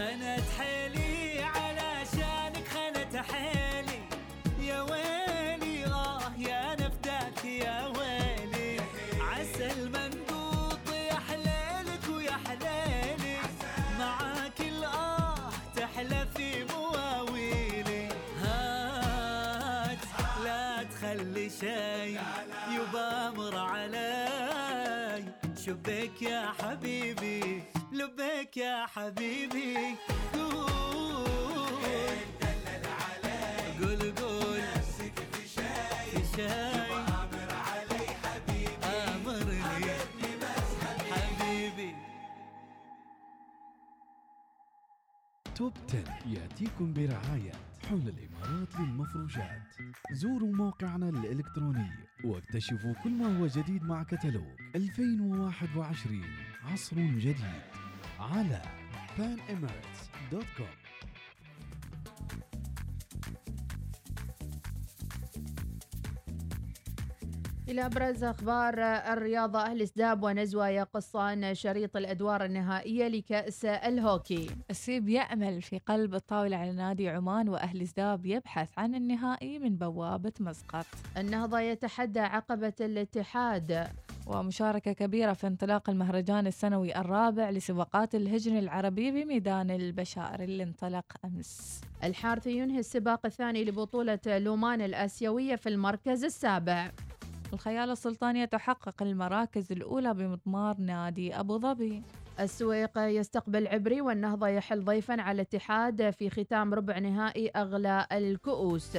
خنت حيلي علشانك خنت حيلي يا ويلي آه يا نفداك يا ويلي عسل منقوط يا حليلك ويا حليلي معاك الآه تحلى في مواويلي. هات لا تخلي شي يبامر شبيك يا حبيبي؟ لبيك يا حبيبي. قول قول قول. في شي آمر علي حبيبي. امرني حبيبي توب 10 يأتيكم برعاية حول الإمارات للمفروشات زوروا موقعنا الإلكتروني واكتشفوا كل ما هو جديد مع كتالوج 2021 عصر جديد على panemirates.com إلى أبرز أخبار الرياضة. أهل سداب ونزوة يقصان شريط الأدوار النهائية لكأس الهوكي. السيب يأمل في قلب الطاولة على نادي عمان وأهل سداب يبحث عن النهائي من بوابة مسقط. النهضة يتحدى عقبة الاتحاد. ومشاركة كبيرة في انطلاق المهرجان السنوي الرابع لسباقات الهجن العربي بميدان البشائر اللي انطلق أمس. الحارثي ينهي السباق الثاني لبطولة لومان الآسيوية في المركز السابع. الخيال السلطانية تحقق المراكز الأولى بمضمار نادي أبو ظبي. السويق يستقبل عبري والنهضة يحل ضيفا على الاتحاد في ختام ربع نهائي أغلى الكؤوس.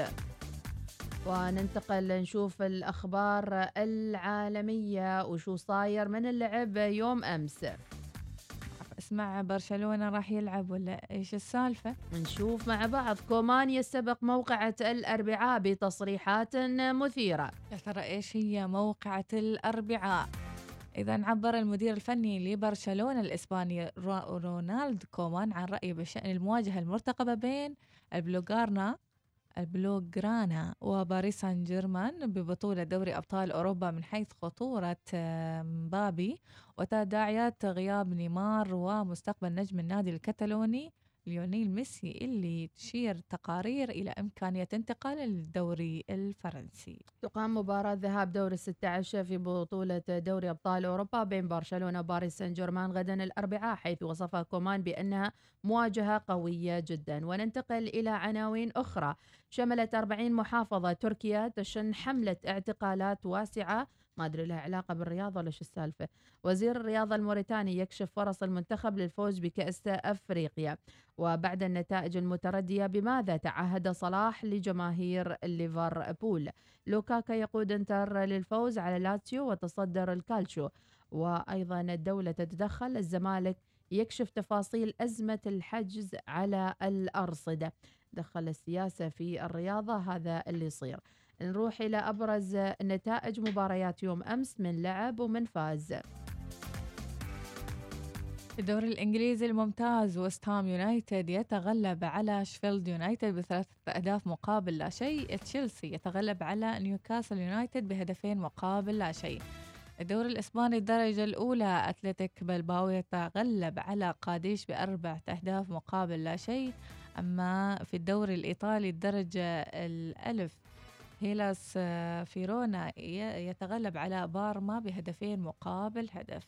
وننتقل نشوف الأخبار العالمية وشو صاير من اللعب يوم أمس. اسمع برشلونة راح يلعب ولا إيش السالفة؟ نشوف مع بعض. كومان يستبق موقعة الأربعاء بتصريحات مثيرة. يا ترى إيش هي موقعة الأربعاء؟ إذا عبر المدير الفني لبرشلونة الإسباني رو- رونالد كومان عن رأيه بشأن المواجهة المرتقبة بين البلوغارنا البلوغرانا وباريس سان جيرمان ببطولة دوري أبطال أوروبا من حيث خطورة آه، مبابي وتداعيات غياب نيمار ومستقبل نجم النادي الكتالوني ليونيل ميسي اللي تشير تقارير إلى إمكانية انتقاله للدوري الفرنسي. تقام مباراة ذهاب دور الستة عشر في بطولة دوري أبطال أوروبا بين برشلونة وباريس سان جيرمان غدا الأربعاء حيث وصفها كومان بأنها مواجهة قوية جدا. وننتقل إلى عناوين أخرى. شملت 40 محافظة تركيا تشن حملة اعتقالات واسعة ما أدري لها علاقة بالرياضة ولا شو السالفة. وزير الرياضة الموريتاني يكشف فرص المنتخب للفوز بكأس أفريقيا وبعد النتائج المتردية بماذا تعهد صلاح لجماهير ليفربول؟ لوكاكا يقود انتر للفوز على لاتسيو وتصدر الكالشو. وأيضا الدولة تتدخل الزمالك يكشف تفاصيل أزمة الحجز على الأرصدة. دخل السياسة في الرياضة هذا اللي يصير. نروح إلى أبرز نتائج مباريات يوم أمس من لعب ومن فاز. الدوري الإنجليزي الممتاز وست هام يونايتد يتغلب على شفيلد يونايتد بثلاثة أهداف مقابل لا شيء. تشيلسي يتغلب على نيوكاسل يونايتد بهدفين مقابل لا شيء. الدوري الإسباني الدرجة الأولى أتلتيك بلباو يتغلب على قاديش بأربعة أهداف مقابل لا شيء. أما في الدوري الإيطالي الدرجة الألف هيلاس آه، فيرونا يتغلب على بارما بهدفين مقابل هدف.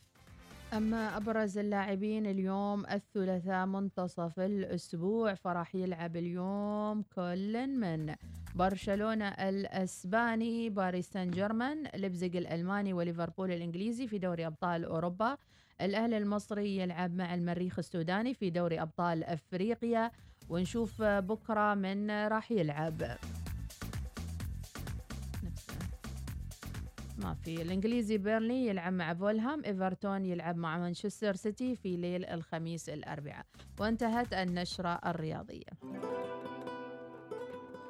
أما أبرز اللاعبين اليوم الثلاثاء منتصف الأسبوع فراح يلعب اليوم كل من برشلونة الأسباني باريس سان جيرمان ليبزيغ الألماني وليفربول الإنجليزي في دوري أبطال أوروبا. الأهلي المصري يلعب مع المريخ السوداني في دوري أبطال أفريقيا. ونشوف بكرة من راح يلعب. ما في. الإنجليزي بيرنلي يلعب مع فولهام إيفرتون يلعب مع مانشستر سيتي في ليل الخميس الأربعاء. وانتهت النشرة الرياضية.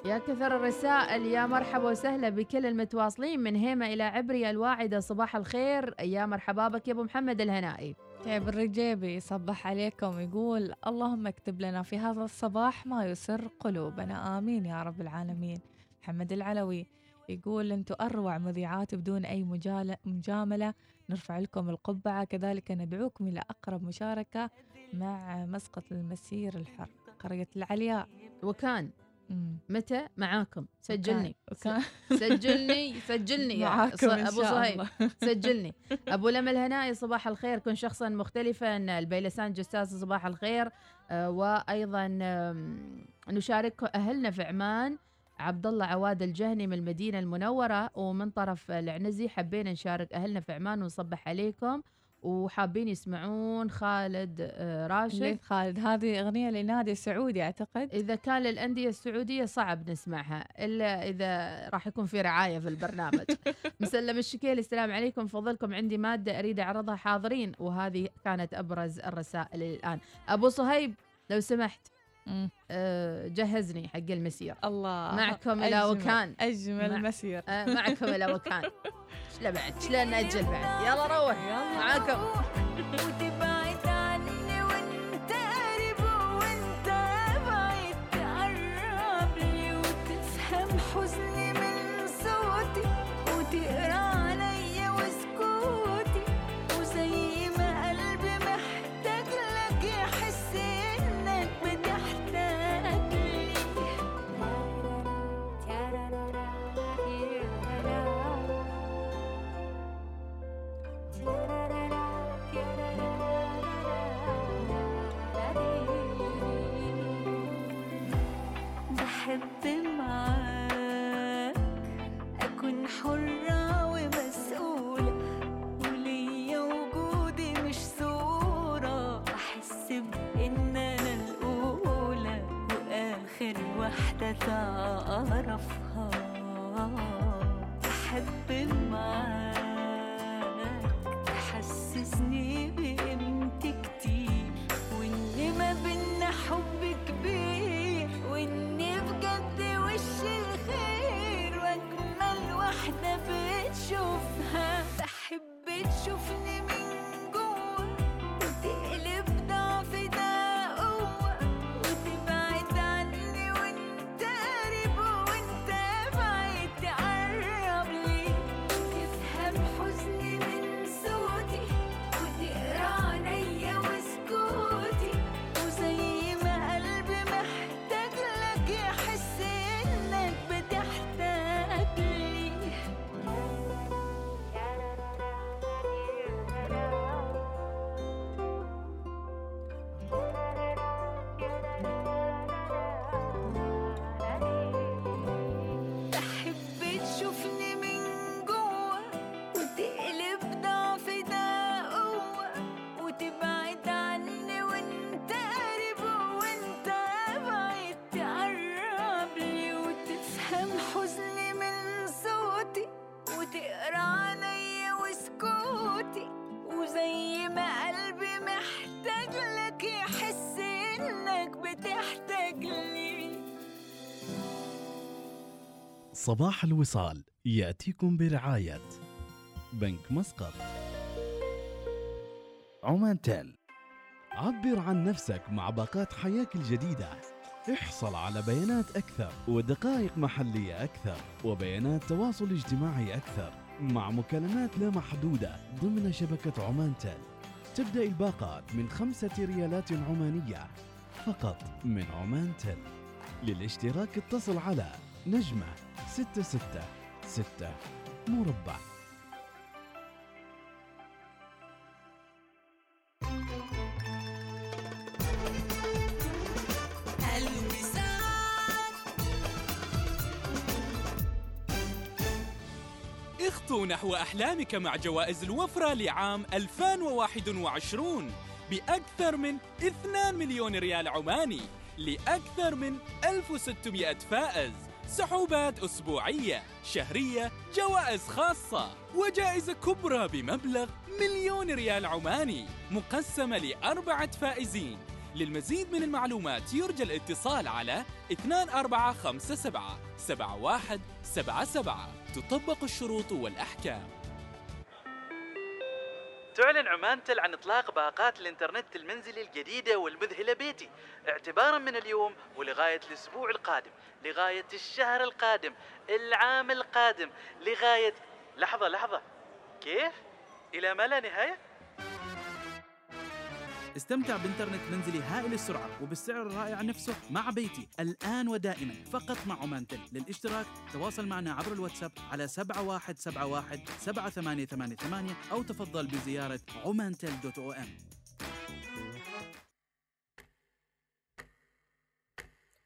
يا كثر الرسائل يا مرحبا وسهلا بكل المتواصلين من هيمة إلى عبري الواعدة صباح الخير. يا مرحبا بك يا أبو محمد الهنائي. تعب الرجيبي صبح عليكم يقول اللهم اكتب لنا في هذا الصباح ما يسر قلوبنا. آمين يا رب العالمين. محمد العلوي يقول أنتم أروع مذيعات بدون أي مجاملة. نرفع لكم القبعة. كذلك ندعوكم إلى أقرب مشاركة مع مسقط المسير الحر. قرية العلياء. وكان. متى؟ معاكم. سجلني. وكان- سجلني سجلني معاكم أبو صهيب. سجلني. [laughs] أبو لم الهنائي صباح الخير. كن شخصا مختلفا. البيلسان جساس صباح الخير. آه، وأيضا نشارك أهلنا في عمان. عبد الله عواد الجهني من المدينة المنورة ومن طرف العنزي حبينا نشارك أهلنا في عمان ونصبح عليكم وحابين يسمعون خالد آه، راشد. خالد. هذه أغنية لنادي السعودي أعتقد. إذا كان للأندية السعودية صعب نسمعها إلا إذا راح يكون في رعاية في البرنامج. [laughs] مسلم الشكيل السلام عليكم. فضلكم عندي مادة أريد أعرضها حاضرين وهذه كانت أبرز الرسائل الآن. أبو صهيب لو سمحت. جهزني حق المسير. الله. معكم إلى وكان. أجمل مع- مسير. آه، معكم إلى وكان. [laughs] شلا بعد؟ شلا نأجل بعد؟ يلا روح. معاكم. وآخر واحدة صباح الوصال يأتيكم برعاية بنك مسقط. عمان تيل. عبر عن نفسك مع باقات حياك الجديدة. احصل على بيانات أكثر ودقائق محلية أكثر وبيانات تواصل اجتماعي أكثر مع مكالمات لا محدودة ضمن شبكة عمان تيل. تبدأ الباقات من خمسة ريالات عمانية فقط من عمان تيل. للاشتراك اتصل على نجمة ستة ستة. ستة. مربع اخطو نحو أحلامك مع جوائز الوفرة لعام 2021 بأكثر من 2 مليون ريال عماني لأكثر من 1600 فائز. سحوبات أسبوعية شهرية جوائز خاصة وجائزة كبرى بمبلغ مليون ريال عماني مقسمة لأربعة فائزين. للمزيد من المعلومات يرجى الاتصال على 2457 7177 تطبق الشروط والأحكام. تعلن عمان تل عن إطلاق باقات الإنترنت المنزلي الجديدة والمذهلة بيتي اعتبارا من اليوم ولغاية الأسبوع القادم لغاية الشهر القادم العام القادم لغاية لحظة لحظة كيف؟ إلى ما لا نهاية؟ استمتع بانترنت منزلي هائل السرعة وبالسعر الرائع نفسه مع بيتي. الآن ودائما فقط مع عمان تل للاشتراك تواصل معنا عبر الواتساب على 7171 7888 أو تفضل بزيارة عمانتل dot O M.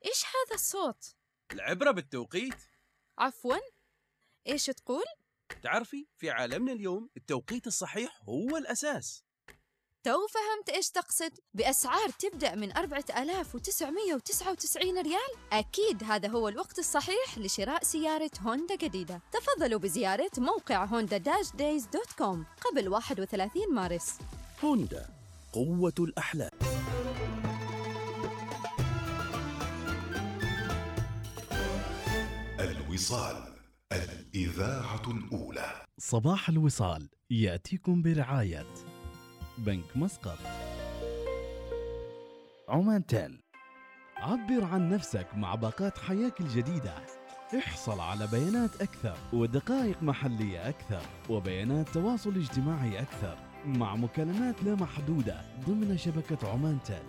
إيش هذا الصوت؟ العبرة بالتوقيت. عفوا. إيش تقول؟ تعرفي في عالمنا اليوم التوقيت الصحيح هو الأساس. تو فهمت إيش تقصد؟ بأسعار تبدأ من 4999 ريال؟ أكيد هذا هو الوقت الصحيح لشراء سيارة هوندا جديدة. تفضلوا بزيارة موقع Honda dash days dot com قبل 31 مارس. هوندا قوة الأحلام. الوصال الإذاعة الأولى. صباح الوصال يأتيكم برعاية. بنك مسقط. عمان تيل عبر عن نفسك مع باقات حياك الجديدة. احصل على بيانات أكثر ودقائق محلية أكثر وبيانات تواصل اجتماعي أكثر مع مكالمات لا محدودة ضمن شبكة عمان تيل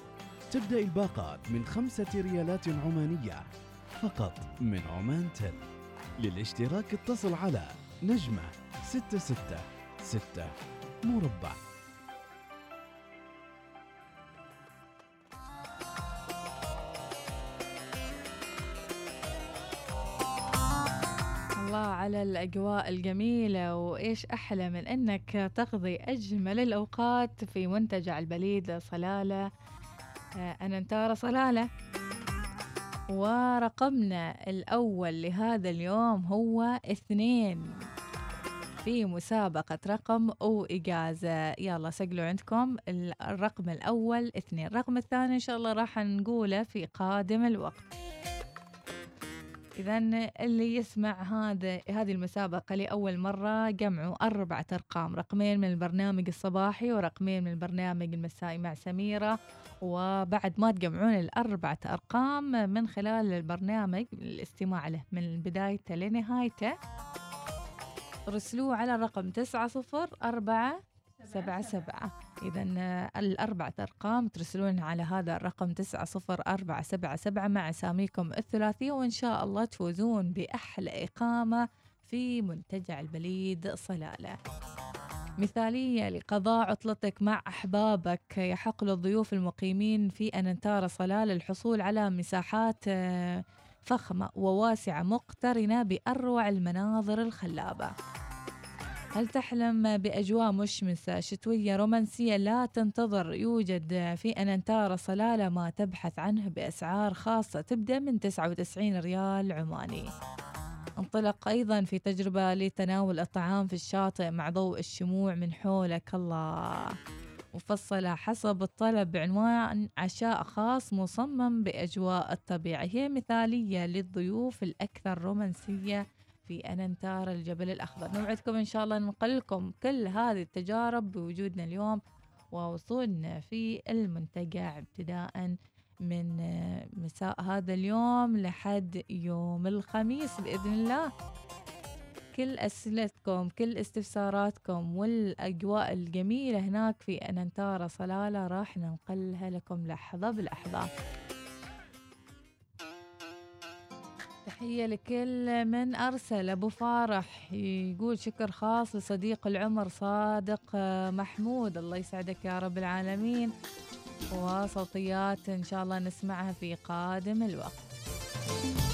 تبدأ الباقات من خمسة ريالات عمانية فقط من عمان تيل للاشتراك اتصل على نجمة ستة ستة ستة مربع. الله على الأجواء الجميلة وإيش أحلى من أنك تقضي أجمل الأوقات في منتجع البليد صلالة آه، أنا انتارة صلالة. ورقمنا الأول لهذا اليوم هو اثنين في مسابقة رقم أو إجازة يلا سجلوا عندكم ال- الرقم الأول اثنين الرقم الثاني إن شاء الله راح نقوله في قادم الوقت. إذا اللي يسمع هذا هذه المسابقة لأول مرة جمعوا أربعة أرقام رقمين من البرنامج الصباحي ورقمين من البرنامج المسائي مع سميرة. وبعد ما تجمعون الأربعة أرقام من خلال البرنامج الاستماع له من بدايته لنهايته رسلوه على رقم تسعة صفر أربعة سبعة سبعة إذا الأربعة أرقام ترسلون على هذا الرقم تسعة صفر أربعة سبعة سبعة مع أساميكم الثلاثية وإن شاء الله تفوزون بأحلى إقامة في منتجع البليد صلالة. مثالية لقضاء عطلتك مع أحبابك يحق للضيوف المقيمين في أننتارا صلالة الحصول على مساحات آه، فخمة وواسعة مقترنة بأروع المناظر الخلابة. هل تحلم بأجواء مشمسة شتوية رومانسية لا تنتظر؟ يوجد في أننتارا صلالة ما تبحث عنه بأسعار خاصة. تبدأ من 99 ريال عماني. انطلق أيضا في تجربة لتناول الطعام في الشاطئ مع ضوء الشموع من حولك. الله. مفصلة حسب الطلب. بعنوان عشاء خاص مصمم بأجواء الطبيعة. هي مثالية للضيوف الأكثر رومانسية في أننتار الجبل الأخضر. نوعدكم إن شاء الله ننقل لكم كل هذه التجارب بوجودنا اليوم ووصولنا في المنتجع ابتداء من آه، مساء هذا اليوم لحد يوم الخميس بإذن الله. كل أسئلتكم كل استفساراتكم والأجواء الجميلة هناك في أننتارا صلالة راح ننقلها لكم لحظة بلحظة تحية لكل من أرسل. أبو فارح يقول شكر خاص لصديق العمر صادق محمود. الله يسعدك يا رب العالمين. وصوتيات إن شاء الله نسمعها في قادم الوقت.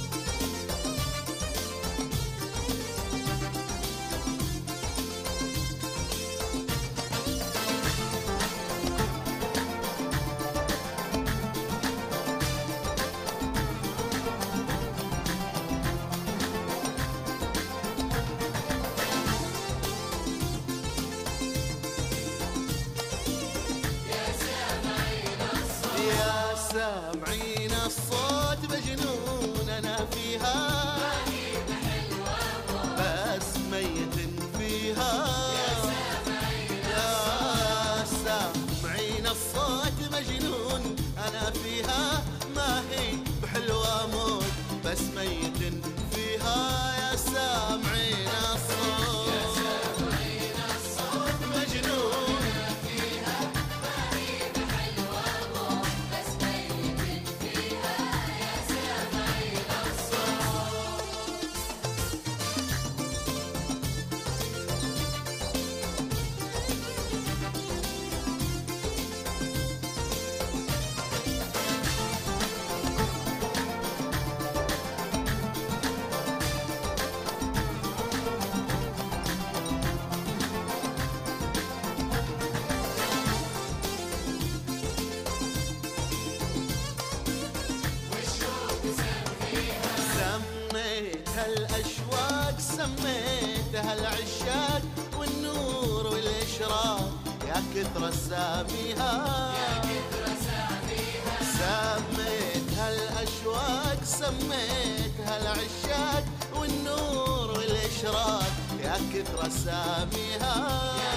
العشاق والنور والإشراق. يا كثر ساميها يا كثر ساميها سميتها الأشواق سميتها العشاق والنور والإشراق. يا كثر ساميها يا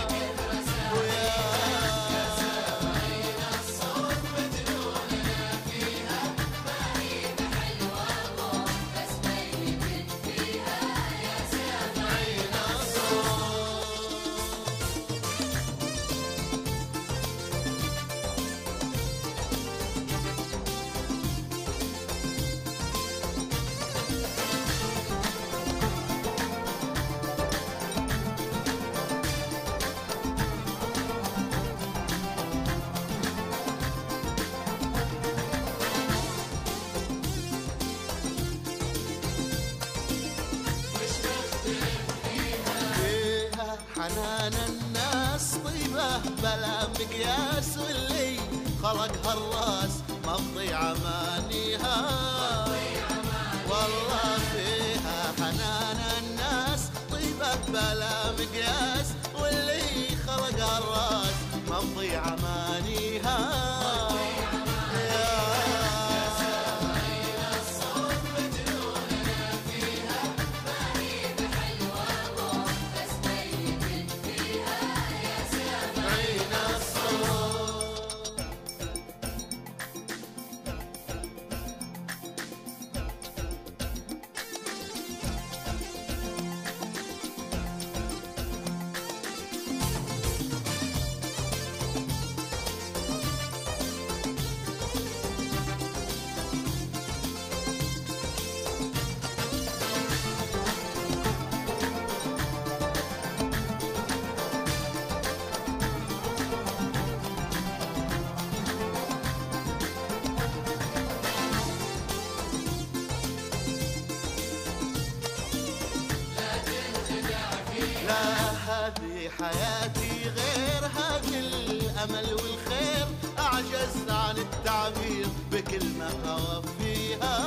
حياتي غير هذه الأمل والخير. أعجز عن التعبير بكلمة أوفيها.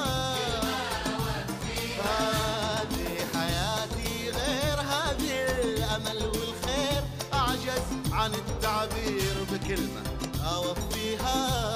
هذه عن التعبير بكلمة أوفيها.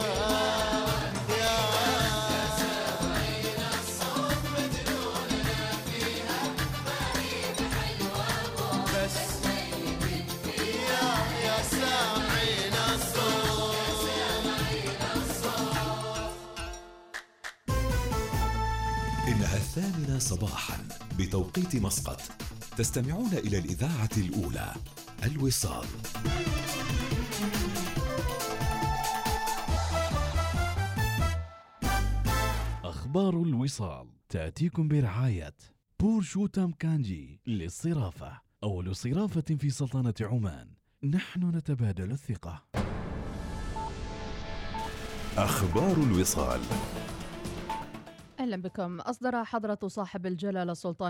صباحا بتوقيت مسقط. تستمعون إلى الإذاعة الأولى الوصال. أخبار الوصال تأتيكم برعاية بورشوتام كانجي للصرافة. أول صرافة في سلطنة عمان. نحن نتبادل الثقة. أخبار الوصال. أهلا بكم. أصدر حضرة صاحب الجلالة سلطان